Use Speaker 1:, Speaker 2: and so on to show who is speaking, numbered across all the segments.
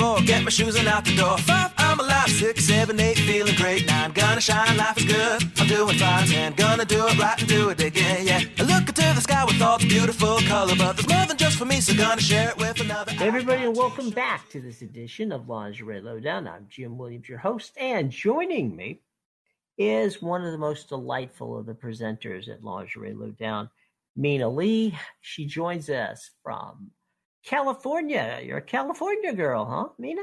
Speaker 1: Four, get my shoes and out the door. Five, I'm alive. Six, seven, eight, feeling great. Nine, gonna shine, life is good. I'm doing fine. Ten, gonna do it right and do it again, yeah. I look into the sky with all the beautiful color, but there's more than just for me, so gonna share it with another.
Speaker 2: Hey everybody, and welcome back to this edition of Lingerie Lowdown. I'm Jim Williams, your host, and joining me is one of the most delightful of the presenters at Lingerie Lowdown, Mina Lee. She joins us from California. You're a California girl, huh, Mina?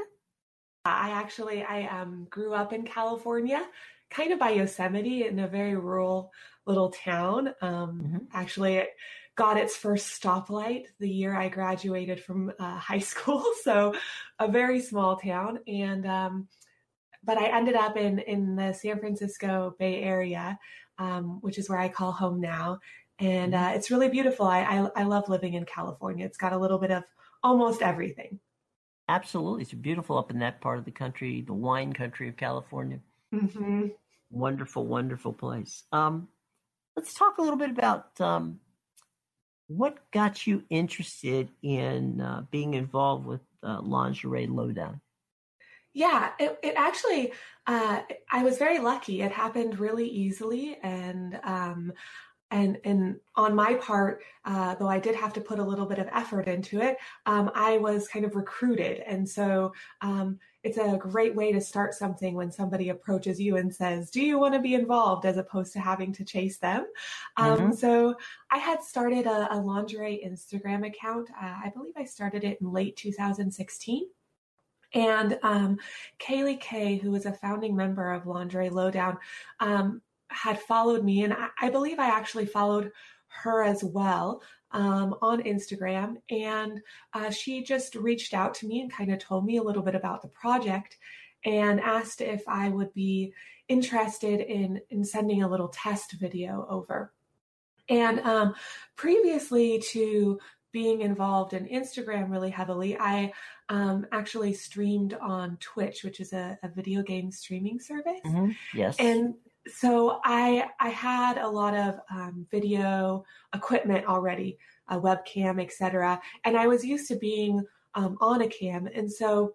Speaker 3: I actually I um, grew up in California, kind of by Yosemite, in a very rural little town. Um, mm-hmm. Actually, it got its first stoplight the year I graduated from uh, high school, so a very small town. And um, but I ended up in in the San Francisco Bay Area, um, which is where I call home now. And mm-hmm. uh, it's really beautiful. I, I I love living in California. It's got a little bit of almost everything.
Speaker 2: Absolutely. It's beautiful up in that part of the country, the wine country of California.
Speaker 3: Mm-hmm.
Speaker 2: Wonderful, wonderful place. Um, let's talk a little bit about um, what got you interested in uh, being involved with uh, Lingerie Lowdown.
Speaker 3: Yeah, it, it actually, uh, I was very lucky. It happened really easily. And um, and and on my part uh, though i did have to put a little bit of effort into it um, i was kind of recruited. And so um, it's a great way to start something when somebody approaches you and says do you want to be involved? as opposed to having to chase them. Um, mm-hmm. so i had started a, a lingerie instagram account. Uh, i believe i started it in late 2016 and um, Kaylee Kay, who was a founding member of Lingerie Lowdown, um, had followed me, and I, I believe I actually followed her as well um, on Instagram. And uh, she just reached out to me and kind of told me a little bit about the project and asked if I would be interested in, in sending a little test video over. And um, previously to being involved in Instagram really heavily, I um, actually streamed on Twitch, which is a, a video game streaming service.
Speaker 2: Mm-hmm. Yes.
Speaker 3: And so I I had a lot of um, video equipment already, a webcam, etc. And I was used to being um, on a cam, and so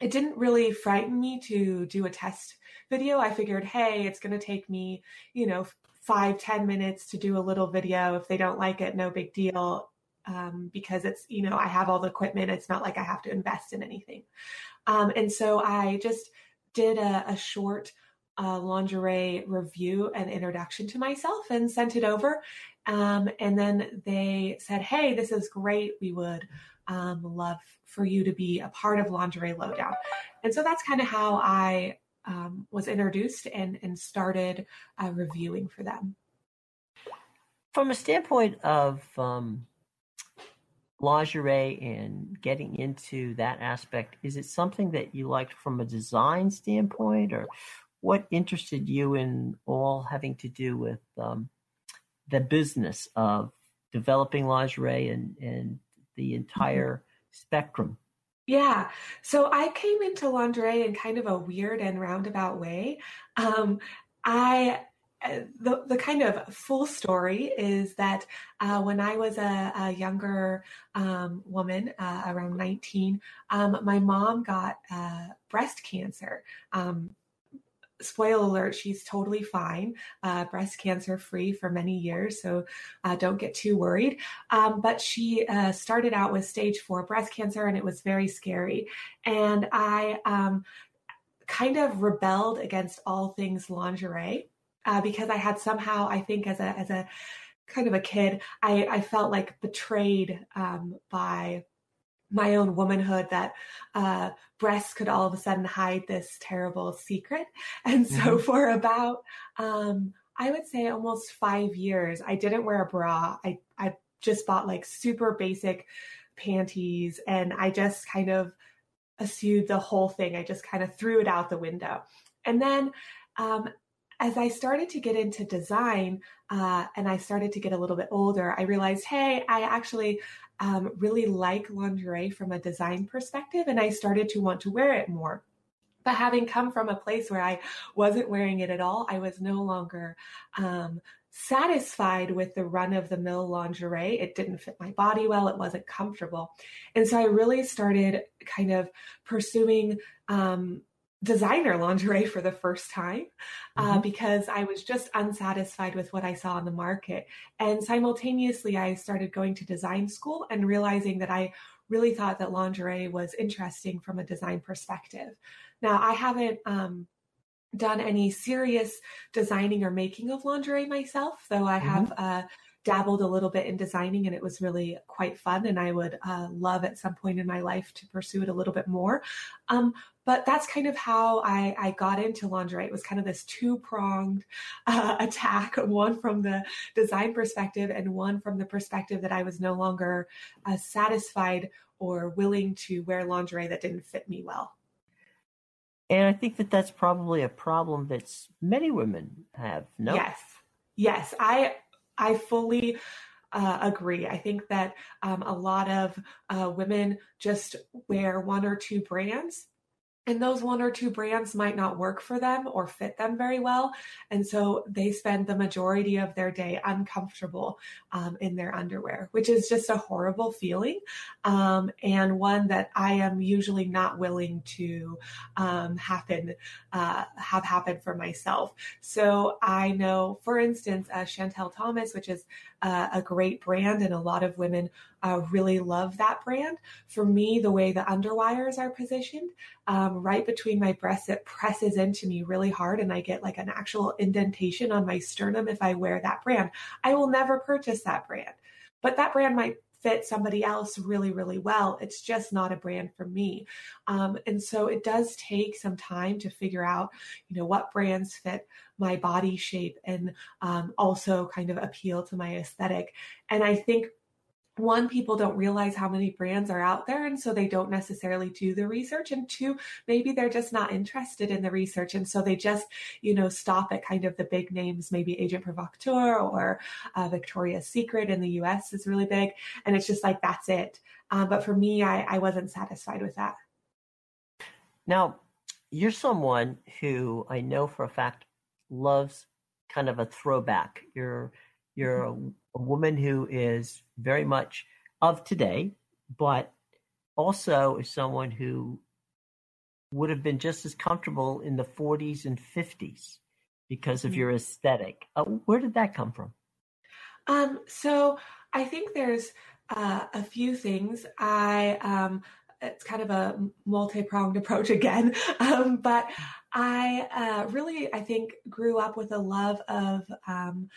Speaker 3: it didn't really frighten me to do a test video. I figured, hey, it's going to take me, you know, five ten minutes to do a little video. If they don't like it, no big deal. Um, because it's you know I have all the equipment. It's not like I have to invest in anything. Um, and so I just did a, a short uh, lingerie review and introduction to myself and sent it over. Um, and then they said, Hey, this is great. We would um, love for you to be a part of Lingerie Lowdown. And so that's kind of how I um, was introduced and, and started uh, reviewing for them.
Speaker 2: From a standpoint of um, lingerie and getting into that aspect, is it something that you liked from a design standpoint, or what interested you in all having to do with um, the business of developing lingerie and, and the entire mm-hmm. spectrum?
Speaker 3: Yeah. So I came into lingerie in kind of a weird and roundabout way. Um, I uh, the, the kind of full story is that uh, when I was a, a younger um, woman, uh, around 19, um, my mom got uh, breast cancer. Um, spoil alert, she's totally fine, uh, breast cancer free for many years. So uh, don't get too worried. Um, but she uh, started out with stage four breast cancer and it was very scary. And I um, kind of rebelled against all things lingerie uh, because I had somehow, I think, as a, as a, kind of a kid, I, I felt like betrayed um, by my own womanhood that uh, breasts could all of a sudden hide this terrible secret. And so mm-hmm. for about, um, I would say almost five years, I didn't wear a bra. I, I just bought like super basic panties and I just kind of assumed the whole thing. I just kind of threw it out the window. And then um, as I started to get into design uh, and I started to get a little bit older, I realized, hey, I actually um, really like lingerie from a design perspective, and I started to want to wear it more. But having come from a place where I wasn't wearing it at all, I was no longer um, satisfied with the run of the mill lingerie. It didn't fit my body well, it wasn't comfortable. And so I really started kind of pursuing um, designer lingerie for the first time uh, mm-hmm. because I was just unsatisfied with what I saw on the market. And simultaneously, I started going to design school and realizing that I really thought that lingerie was interesting from a design perspective. Now, I haven't um, done any serious designing or making of lingerie myself, though I mm-hmm. have uh, dabbled a little bit in designing and it was really quite fun. And I would uh, love at some point in my life to pursue it a little bit more. Um, but that's kind of how I, I, got into lingerie. It was kind of this two pronged uh, attack one from the design perspective and one from the perspective that I was no longer uh, satisfied or willing to wear lingerie that didn't fit me well.
Speaker 2: And I think that that's probably a problem that many women have. No.
Speaker 3: Yes. Yes. I I fully uh, agree. I think that um, a lot of uh, women just wear one or two brands and those one or two brands might not work for them or fit them very well. And so they spend the majority of their day uncomfortable um, in their underwear, which is just a horrible feeling um, and one that I am usually not willing to um, happen, uh, have happen for myself. So I know, for instance, uh, Chantal Thomass, which is uh, a great brand, and a lot of women uh, really love that brand. For me, the way the underwires are positioned, um, right between my breasts, it presses into me really hard, and I get like an actual indentation on my sternum if I wear that brand. I will never purchase that brand, but that brand might fit somebody else really, really well. It's just not a brand for me. Um, and so it does take some time to figure out, you know, what brands fit my body shape and um, also kind of appeal to my aesthetic. And I think one, people don't realize how many brands are out there, and so they don't necessarily do the research. And two, maybe they're just not interested in the research, and so they just, you know, stop at kind of the big names. Maybe Agent Provocateur or uh, Victoria's Secret in the U.S. is really big, and it's just like that's it. Uh, but for me, I, I wasn't satisfied with that.
Speaker 2: Now, you're someone who I know for a fact loves kind of a throwback. You're you're a, a woman who is very much of today, but also is someone who would have been just as comfortable in the 40s and 50s because of mm-hmm. your aesthetic. Uh, where did that come from?
Speaker 3: Um, so I think there's uh, a few things. I um, it's kind of a multi-pronged approach again, um, but I uh, really I think grew up with a love of um,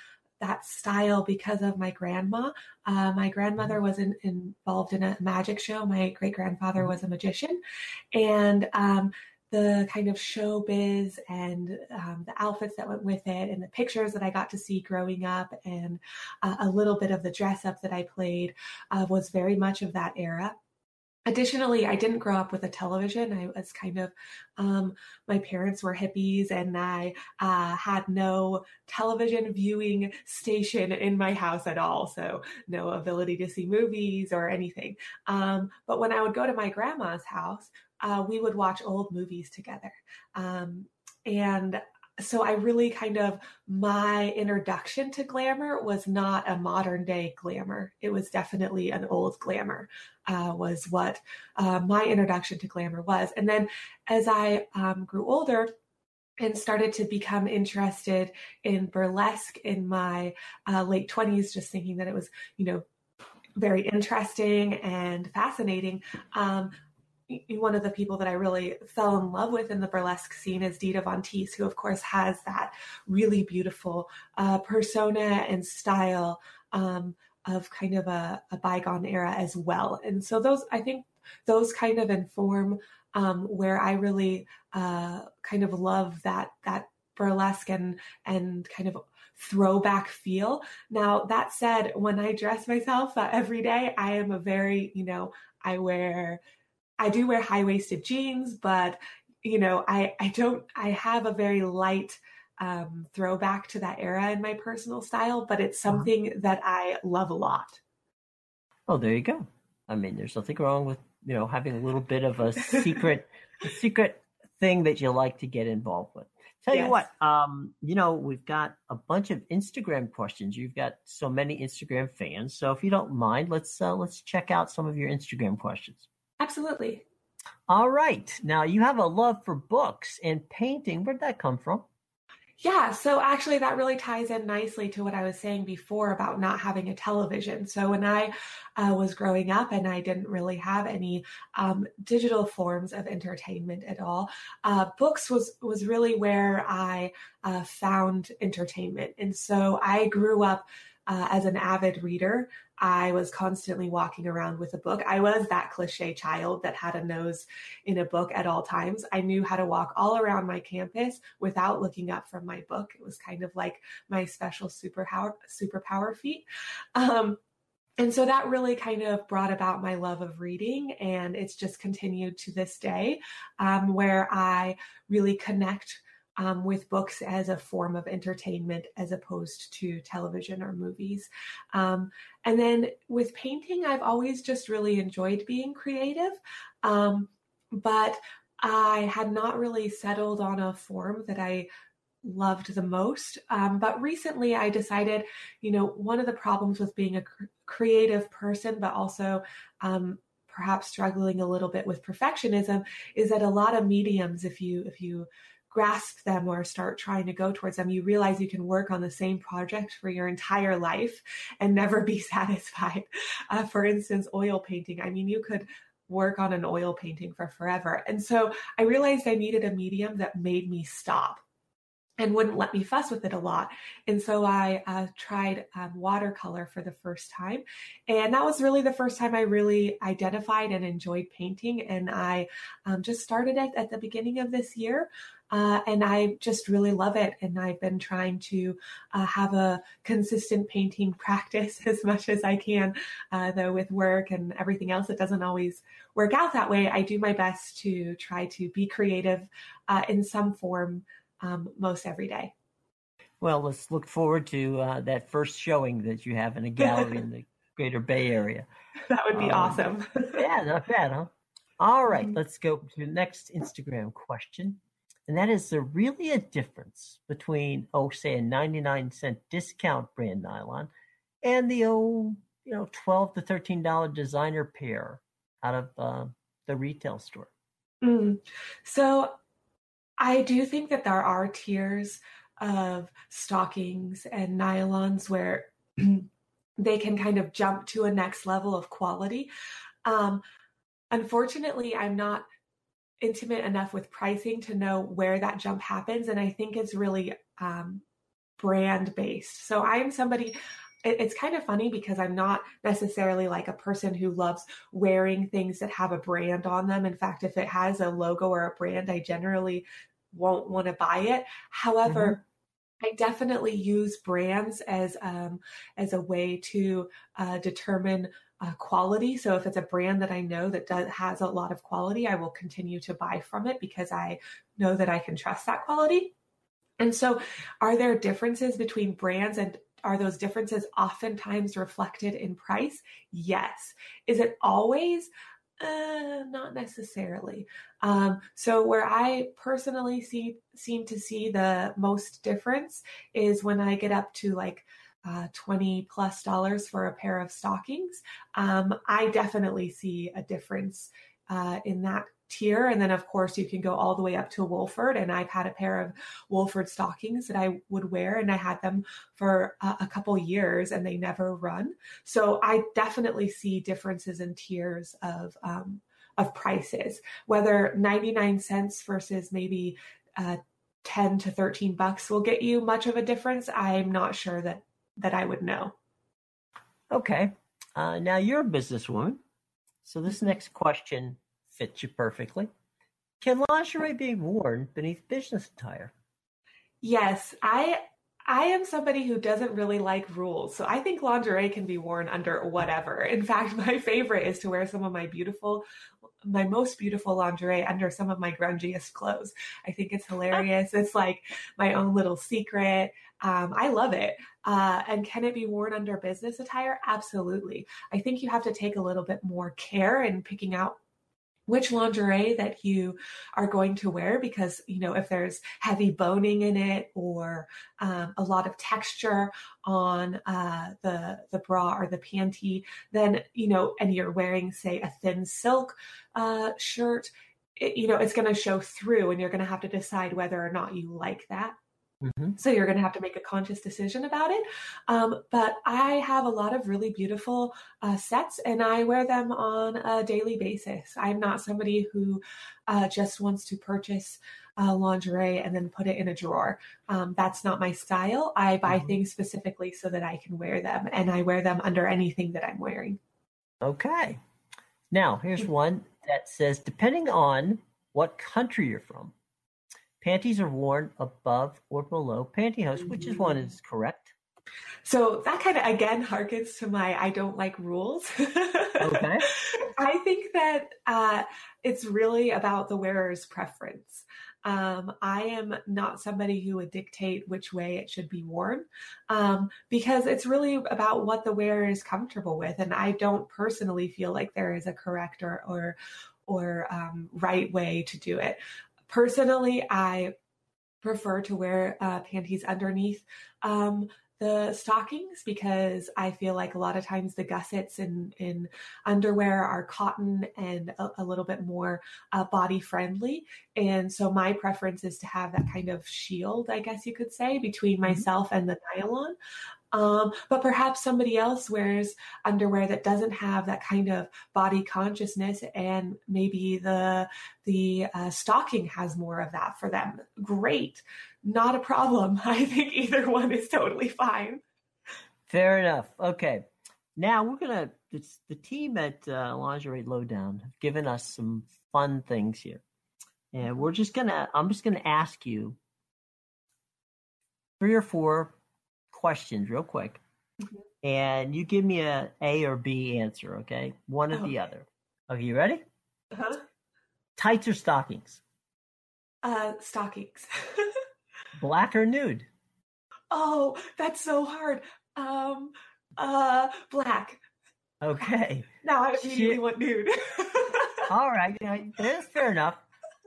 Speaker 3: that style because of my grandma. Uh, my grandmother mm-hmm. was in, involved in a magic show. My great grandfather mm-hmm. was a magician, and um, the kind of showbiz and um, the outfits that went with it, and the pictures that I got to see growing up, and uh, a little bit of the dress up that I played uh, was very much of that era. Additionally, I didn't grow up with a television. I was kind of, um, my parents were hippies and I uh, had no television viewing station in my house at all. So, no ability to see movies or anything. Um, but when I would go to my grandma's house, uh, we would watch old movies together. Um, and so I really kind of my introduction to glamour was not a modern day glamour. It was definitely an old glamour. Uh, was what uh, my introduction to glamour was. And then as I um, grew older, and started to become interested in burlesque in my uh, late 20s just thinking that it was you know very interesting and fascinating um, one of the people that I really fell in love with in the burlesque scene is Dita Von Teese, who of course has that really beautiful uh, persona and style um, of kind of a, a, bygone era as well. And so those, I think, those kind of inform um, where I really uh, kind of love that that burlesque and and kind of throwback feel. Now that said, when I dress myself uh, every day, I am a very you know I wear I do wear high waisted jeans, but you know, I, I don't, I have a very light um, throwback to that era in my personal style, but it's uh-huh. something mm-hmm. that I love a lot.
Speaker 2: Oh, there you go. I mean, there's nothing wrong with, you know, having a little bit of a secret, a secret thing that you like to get involved with. Tell
Speaker 3: Yes.
Speaker 2: you what, um, you know, we've got a bunch of Instagram questions. You've got so many Instagram fans. So if you don't mind, let's uh, let's check out some of your Instagram questions.
Speaker 3: Absolutely.
Speaker 2: All right. Now you have a love for books and painting. Where'd that come from?
Speaker 3: Yeah, so actually, that really ties in nicely to what I was saying before about not having a television. So, when I uh, was growing up and I didn't really have any um, digital forms of entertainment at all, uh, books was was really where I uh, found entertainment. And so, I grew up uh, as an avid reader. I was constantly walking around with a book. I was that cliche child that had a nose in a book at all times. I knew how to walk all around my campus without looking up from my book. It was kind of like my special superpower superpower feat. Um, and so that really kind of brought about my love of reading, and it's just continued to this day, um, where I really connect um, with books as a form of entertainment as opposed to television or movies. Um, and then with painting, I've always just really enjoyed being creative. Um, but I had not really settled on a form that I loved the most. Um, but recently I decided, you know, one of the problems with being a cr- creative person, but also um, perhaps struggling a little bit with perfectionism, is that a lot of mediums, if you if you grasp them or start trying to go towards them, you realize you can work on the same project for your entire life and never be satisfied. Uh, for instance, oil painting. I mean, you could work on an oil painting for forever. And so I realized I needed a medium that made me stop and wouldn't let me fuss with it a lot. And so I uh, tried um, watercolor for the first time. And that was really the first time I really identified and enjoyed painting. And I um, just started it at the beginning of this year. Uh, and I just really love it. And I've been trying to uh, have a consistent painting practice as much as I can, uh, though with work and everything else, it doesn't always work out that way. I do my best to try to be creative uh, in some form um, most every day.
Speaker 2: Well, let's look forward to uh, that first showing that you have in a gallery in the Greater Bay Area.
Speaker 3: That would be
Speaker 2: Um,
Speaker 3: awesome.
Speaker 2: Yeah, not bad, huh? All right,
Speaker 3: Mhm.
Speaker 2: let's go to the next Instagram question. And that is there really a difference between, oh, say a 99 cent discount brand nylon and the old, you know, 12 to $13 designer pair out of uh, the retail store?
Speaker 3: Mm. So I do think that there are tiers of stockings and nylons where they can kind of jump to a next level of quality. Um, unfortunately, I'm not intimate enough with pricing to know where that jump happens. And I think it's really um, brand based. So I am somebody, it- it's kind of funny because I'm not necessarily like a person who loves wearing things that have a brand on them. In fact, if it has a logo or a brand, I generally won't want to buy it. However, I definitely use brands as um, as a way to uh, determine uh, quality. So if it's a brand that I know that does, has a lot of quality, I will continue to buy from it because I know that I can trust that quality. And so, are there differences between brands and are those differences oftentimes reflected in price? Yes. Is it always? Uh, not necessarily. Um, so where I personally see seem to see the most difference is when I get up to like uh, 20 plus dollars for a pair of stockings. Um, I definitely see a difference uh, in that tier. And then, of course, you can go all the way up to Wolford. And I've had a pair of Wolford stockings that I would wear, and I had them for a, a couple years and they never run. So I definitely see differences in tiers of. Um, of prices, whether 99 cents versus maybe uh, 10 to 13 bucks will get you much of a difference. I'm not sure that that I would know.
Speaker 2: Okay. Uh, now you're a businesswoman. So this
Speaker 3: Mm-hmm.
Speaker 2: next question fits you perfectly. Can lingerie be worn beneath business attire?
Speaker 3: Yes, I I am somebody who doesn't really like rules. So I think lingerie can be worn under whatever. In fact, my favorite is to wear some of my beautiful my most beautiful lingerie under some of my grungiest clothes. I think it's hilarious. It's like my own little secret. Um, I love it. Uh, and can it be worn under business attire? Absolutely. I think you have to take a little bit more care in picking out which lingerie that you are going to wear because you know if there's heavy boning in it or um, a lot of texture on uh, the the bra or the panty then you know and you're wearing say a thin silk uh, shirt it, you know it's going to show through and you're going to have to decide whether or not you like that Mm-hmm. So you're going to have to make a conscious decision about it. Um, but I have a lot of really beautiful uh, sets and I wear them on a daily basis. I'm not somebody who uh, just wants to purchase uh, lingerie and then put it in a drawer. Um, that's not my style. I buy mm-hmm. things specifically so that I can wear them and I wear them under anything that I'm wearing.
Speaker 2: Okay. Now, here's mm-hmm. one that says depending on what country you're from, Panties are worn above or below pantyhose, mm-hmm. which is one is correct.
Speaker 3: So that kind of again harkens to my I don't like rules. okay. I think that uh, it's really about the wearer's preference. Um, I am not somebody who would dictate which way it should be worn um, because it's really about what the wearer is comfortable with. And I don't personally feel like there is a correct or, or, or um, right way to do it. Personally, I prefer to wear uh, panties underneath um, the stockings because I feel like a lot of times the gussets in, in underwear are cotton and a, a little bit more uh, body friendly. And so my preference is to have that kind of shield, I guess you could say, between mm-hmm. myself and the nylon. Um, but perhaps somebody else wears underwear that doesn't have that kind of body consciousness, and maybe the the uh, stocking has more of that for them. Great, not a problem. I think either one is totally fine.
Speaker 2: Fair enough. Okay, now we're gonna. It's the team at uh, Lingerie Lowdown have given us some fun things here, and we're just gonna. I'm just gonna ask you three or four questions real quick, mm-hmm. and you give me a A or B answer. Okay, one or okay. the other. Okay, you ready?
Speaker 3: Uh-huh.
Speaker 2: Tights or stockings?
Speaker 3: Uh, stockings.
Speaker 2: Black or nude?
Speaker 3: Oh, that's so hard. Um, uh, black.
Speaker 2: Okay.
Speaker 3: Now I immediately want nude.
Speaker 2: All right, that's fair enough.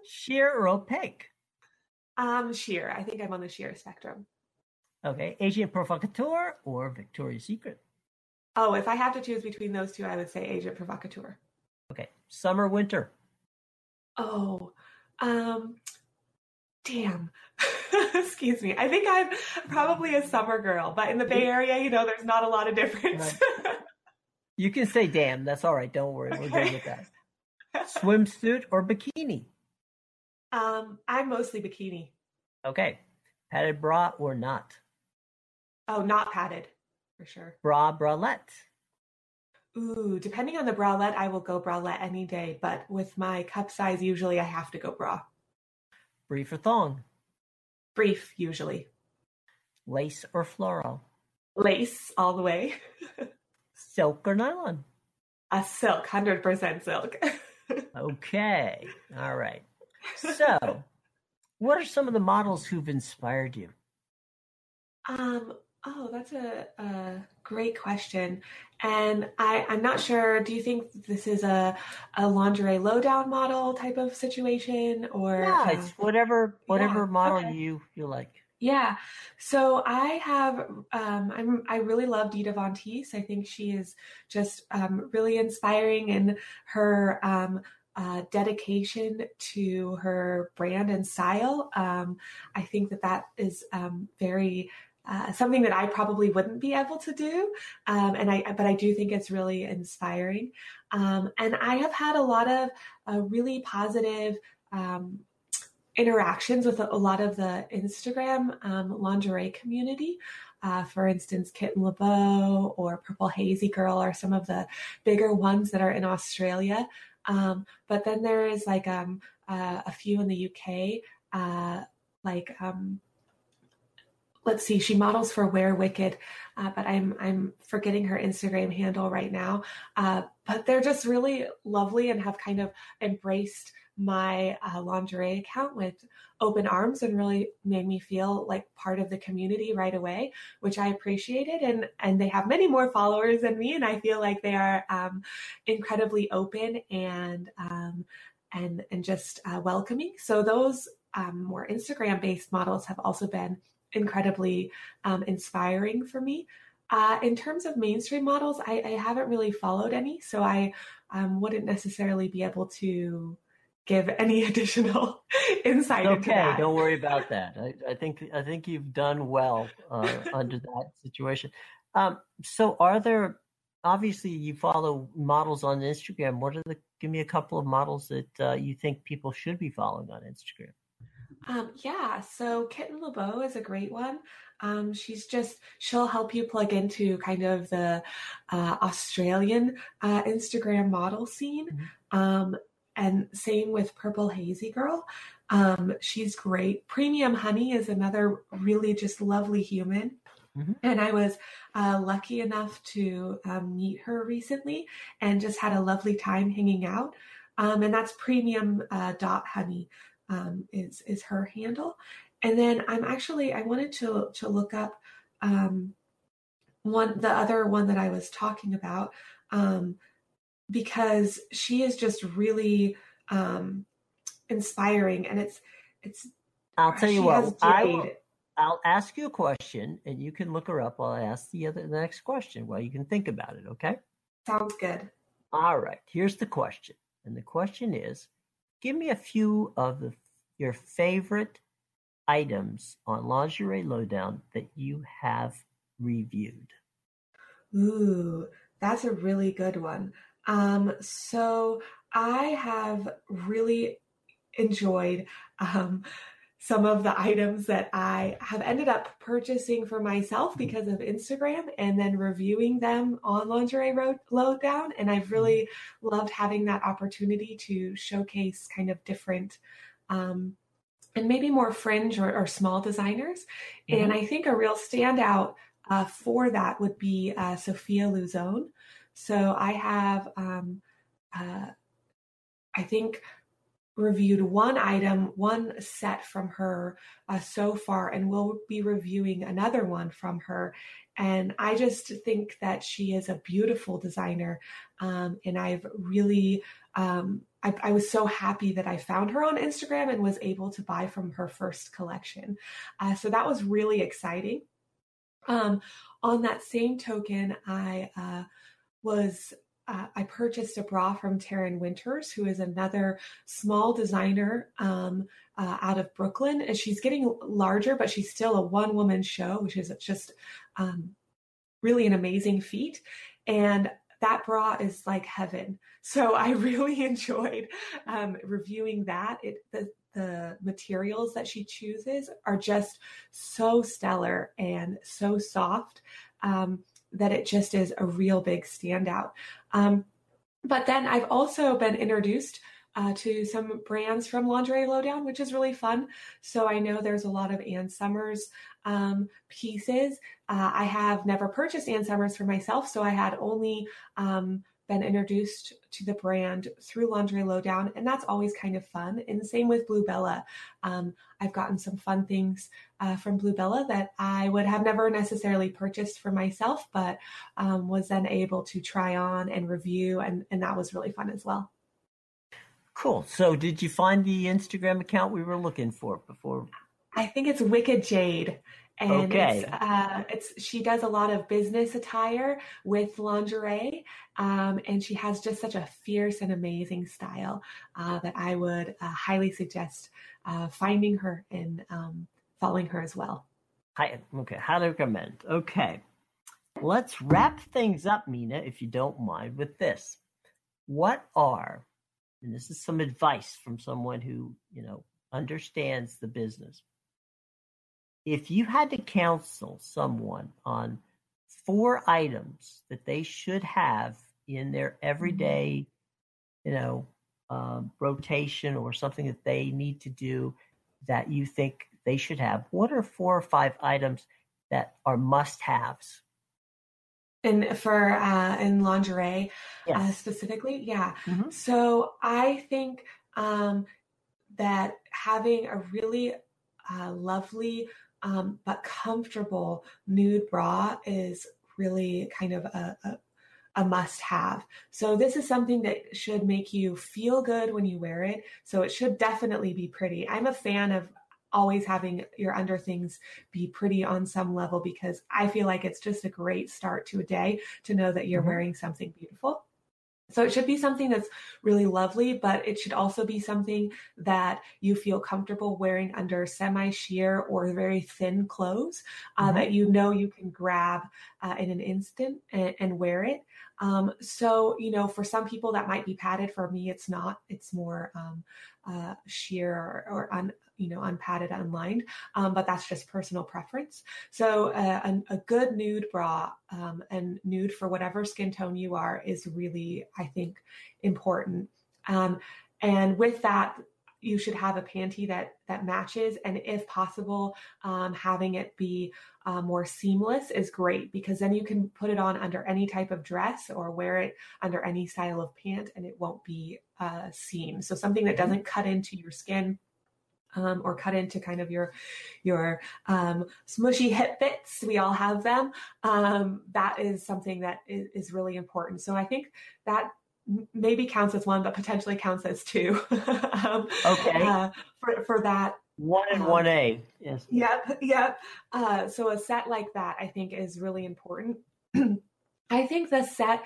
Speaker 2: Sheer or opaque?
Speaker 3: Um, sheer. I think I'm on the sheer spectrum.
Speaker 2: Okay, Agent Provocateur or Victoria's Secret?
Speaker 3: Oh, if I have to choose between those two, I would say Agent Provocateur.
Speaker 2: Okay, summer, winter.
Speaker 3: Oh, um, damn. Excuse me. I think I'm probably a summer girl, but in the Bay Area, you know, there's not a lot of difference.
Speaker 2: You can say damn. That's all right. Don't worry. We're good with that. Swimsuit or bikini?
Speaker 3: Um, I'm mostly bikini.
Speaker 2: Okay. Padded bra or not?
Speaker 3: Oh, not padded, for sure.
Speaker 2: Bra, bralette.
Speaker 3: Ooh, depending on the bralette, I will go bralette any day. But with my cup size, usually I have to go bra.
Speaker 2: Brief or thong?
Speaker 3: Brief, usually.
Speaker 2: Lace or floral?
Speaker 3: Lace, all the way.
Speaker 2: silk or nylon?
Speaker 3: A silk, 100% silk.
Speaker 2: okay, all right. So, what are some of the models who've inspired you?
Speaker 3: Um, Oh, that's a, a, great question. And I, I'm not sure. Do you think this is a, a lingerie lowdown model type of situation or
Speaker 2: yeah, it's whatever whatever yeah, model okay. you you like.
Speaker 3: Yeah. So I have um I'm I really love Dita Von Teese. I think she is just um really inspiring in her um uh, dedication to her brand and style. Um, I think that that is um, very uh, something that I probably wouldn't be able to do. Um, and I, but I do think it's really inspiring. Um, and I have had a lot of uh, really positive um, interactions with a, a, lot of the Instagram um, lingerie community. Uh, for instance, Kitten LeBeau or Purple Hazy Girl are some of the bigger ones that are in Australia. Um, but then there is like um, uh, a few in the UK, uh, like let's see, she models for Wear Wicked, uh, but I'm I'm forgetting her Instagram handle right now. Uh, but they're just really lovely and have kind of embraced my uh, lingerie account with open arms and really made me feel like part of the community right away, which I appreciated. And and they have many more followers than me, and I feel like they are um, incredibly open and um, and and just uh, welcoming. So those um, more Instagram based models have also been incredibly um, inspiring for me. Uh, in terms of mainstream models, I, I, haven't really followed any, so I um, wouldn't necessarily be able to give any additional insight.
Speaker 2: Okay, don't worry about that. I, I, think I think you've done well uh, under that situation. Um, so, are there obviously you follow models on Instagram? What are the? Give me a couple of models that uh, you think people should be following on Instagram.
Speaker 3: Um, yeah, so Kitten LeBeau is a great one. Um, she's just, she'll help you plug into kind of the uh, Australian uh, Instagram model scene. Mm-hmm. Um, and same with Purple Hazy Girl. Um, she's great. Premium Honey is another really just lovely human. Mm-hmm. And I was uh, lucky enough to um, meet her recently and just had a lovely time hanging out. Um, and that's premium uh, dot honey um, is is her handle. And then I'm actually I wanted to to look up um, one the other one that I was talking about um, because she is just really um, inspiring, and it's it's.
Speaker 2: I'll tell you what I will, I'll ask you a question, and you can look her up. While I'll ask the other the next question while you can think about it. Okay.
Speaker 3: Sounds good.
Speaker 2: All right. Here's the question, and the question is: Give me a few of your favorite items on Lingerie Lowdown that you have reviewed?
Speaker 3: Ooh, that's a really good one. Um, so I have really enjoyed um, some of the items that I have ended up purchasing for myself because of Instagram and then reviewing them on Lingerie Road Lowdown. And I've really loved having that opportunity to showcase kind of different um, and maybe more fringe or, or small designers. Mm-hmm. And I think a real standout uh, for that would be uh, Sophia Luzon. So I have, um, uh, I think, reviewed one item, one set from her uh, so far, and we'll be reviewing another one from her. And I just think that she is a beautiful designer. Um, and I've really um, I, I, was so happy that I found her on Instagram and was able to buy from her first collection. Uh, so that was really exciting. Um, on that same token, I uh, was uh, I purchased a bra from Taryn Winters, who is another small designer um, uh, out of Brooklyn. And she's getting larger, but she's still a one woman show, which is just um, really an amazing feat. And that bra is like heaven. So I really enjoyed um, reviewing that. It the the materials that she chooses are just so stellar and so soft um, that it just is a real big standout. Um, but then I've also been introduced uh, to some brands from Lingerie Lowdown, which is really fun. So I know there's a lot of Ann Summers um, pieces. Uh, I have never purchased Ann Summers for myself, so I had only um, been introduced to the brand through Laundry Lowdown, and that's always kind of fun. And the same with Bluebella. Um, I've gotten some fun things uh, from Bluebella that I would have never necessarily purchased for myself, but um, was then able to try on and review, and, and that was really fun as well.
Speaker 2: Cool. So, did you find the Instagram account we were looking for before?
Speaker 3: I think it's Wicked Jade. And okay. it's, uh, it's she does a lot of business attire with lingerie, um, and she has just such a fierce and amazing style uh, that I would uh, highly suggest uh, finding her and um, following her as well.
Speaker 2: Hi, okay, highly recommend. Okay, let's wrap things up, Mina, if you don't mind, with this. What are and this is some advice from someone who, you know, understands the business. If you had to counsel someone on four items that they should have in their everyday, you know, um, rotation or something that they need to do that you think they should have, what are four or five items that are must haves
Speaker 3: in for uh, in lingerie yes. uh, specifically. Yeah. Mm-hmm. So I think um, that having a really uh, lovely um, but comfortable nude bra is really kind of a, a, a must have. So, this is something that should make you feel good when you wear it. So, it should definitely be pretty. I'm a fan of always having your under things be pretty on some level because I feel like it's just a great start to a day to know that you're mm-hmm. wearing something beautiful. So it should be something that's really lovely, but it should also be something that you feel comfortable wearing under semi sheer or very thin clothes uh, mm-hmm. that you know you can grab uh, in an instant and, and wear it. Um, so, you know, for some people that might be padded. For me, it's not. It's more um, uh, sheer or, or un, you know, unpadded, unlined, um, but that's just personal preference. So uh, a, a, good nude bra um, and nude for whatever skin tone you are is really, I think, important. Um, and with that, you should have a panty that that matches, and if possible, um, having it be uh, more seamless is great because then you can put it on under any type of dress or wear it under any style of pant, and it won't be uh, seam. So something that doesn't cut into your skin um, or cut into kind of your your um, smushy hip bits. We all have them. Um, that is something that is, is, really important. So I think that maybe counts as one, but potentially counts as two.
Speaker 2: Um, okay. Uh,
Speaker 3: for for that.
Speaker 2: One and um, one A. Yes.
Speaker 3: Yep. Yep. Uh, so a set like that, I think, is really important. I think the set.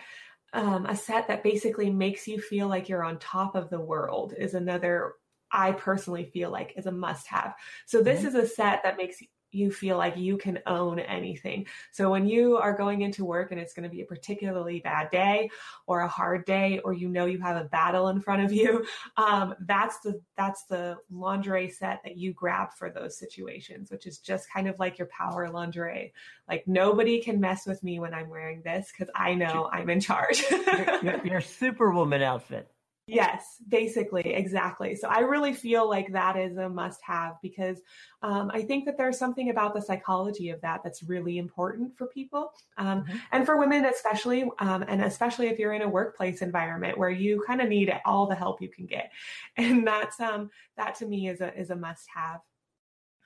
Speaker 3: Um, a set that basically makes you feel like you're on top of the world is another I personally feel like is a must have. So this mm-hmm. is a set that makes you feel like you can own anything. So when you are going into work and it's going to be a particularly bad day or a hard day, or you know you have a battle in front of you, um, that's the that's the lingerie set that you grab for those situations, which is just kind of like your power lingerie. Like nobody can mess with me when I'm wearing this because I know I'm in charge.
Speaker 2: your, your, your superwoman outfit.
Speaker 3: Yes, basically, exactly. So I really feel like that is a must have because um, I think that there's something about the psychology of that that's really important for people um, mm-hmm. and for women, especially, um, and especially if you're in a workplace environment where you kind of need all the help you can get. And that's, um, that to me is a, is a must have.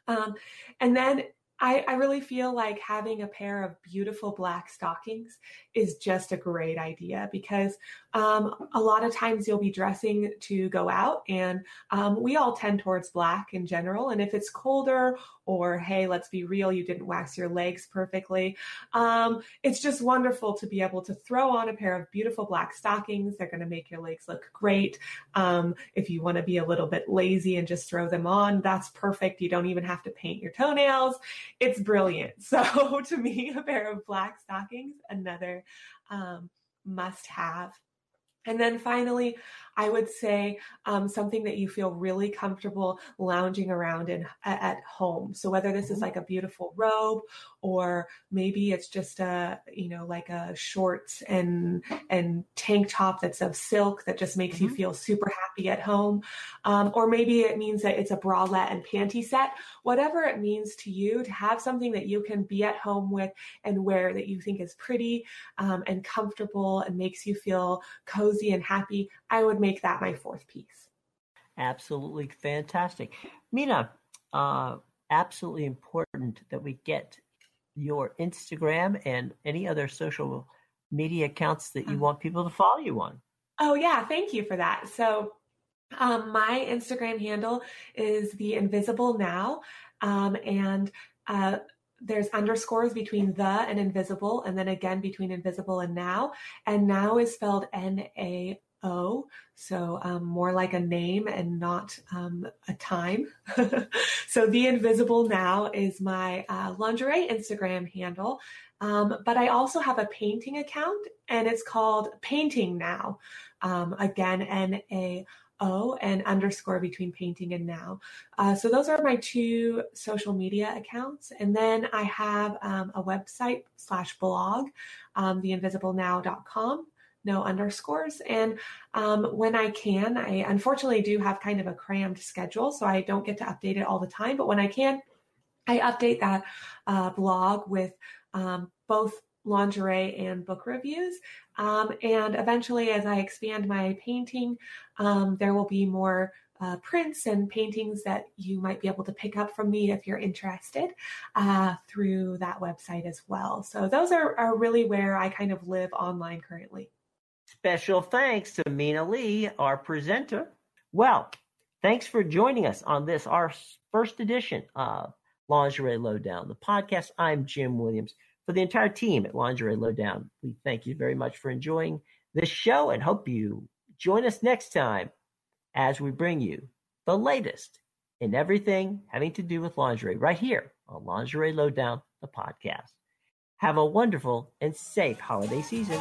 Speaker 3: Um, and then I, I, really feel like having a pair of beautiful black stockings is just a great idea because um, a lot of times you'll be dressing to go out, and um, we all tend towards black in general. And if it's colder, or hey, let's be real, you didn't wax your legs perfectly, um, it's just wonderful to be able to throw on a pair of beautiful black stockings. They're going to make your legs look great. Um, if you want to be a little bit lazy and just throw them on, that's perfect. You don't even have to paint your toenails. It's brilliant. So to me, a pair of black stockings, another um, must have. And then finally, I would say um, something that you feel really comfortable lounging around in at home. So whether this is mm-hmm. like a beautiful robe or maybe it's just a you know like a shorts and and tank top that's of silk that just makes mm-hmm. you feel super happy at home, um, or maybe it means that it's a bralette and panty set. Whatever it means to you, to have something that you can be at home with and wear that you think is pretty um, and comfortable and makes you feel cozy and happy. I would make that my fourth piece.
Speaker 2: Absolutely fantastic. Mina, uh, absolutely important that we get your Instagram and any other social media accounts that you uh-huh. want people to follow you on.
Speaker 3: Oh, yeah. Thank you for that. So, um, my Instagram handle is the invisible now. Um, and uh, there's underscores between the and invisible, and then again between invisible and now. And now is spelled N A O, so um, more like a name and not um, a time. so the invisible now is my uh, lingerie Instagram handle, um, but I also have a painting account and it's called Painting Now. Um, again, N A O and underscore between painting and now. Uh, so those are my two social media accounts. And then I have um, a website slash blog, um, theinvisiblenow.com no underscores. And um, when I can, I unfortunately do have kind of a crammed schedule, so I don't get to update it all the time. But when I can, I update that uh, blog with um, both lingerie and book reviews. Um, and eventually, as I expand my painting, um, there will be more uh, prints and paintings that you might be able to pick up from me if you're interested uh, through that website as well. So, those are, are really where I kind of live online currently.
Speaker 2: Special thanks to Mina Lee, our presenter. Well, thanks for joining us on this, our first edition of Lingerie Lowdown, the podcast. I'm Jim Williams. For the entire team at Lingerie Lowdown, we thank you very much for enjoying this show and hope you join us next time as we bring you the latest in everything having to do with lingerie right here on Lingerie Lowdown, the podcast. Have a wonderful and safe holiday season.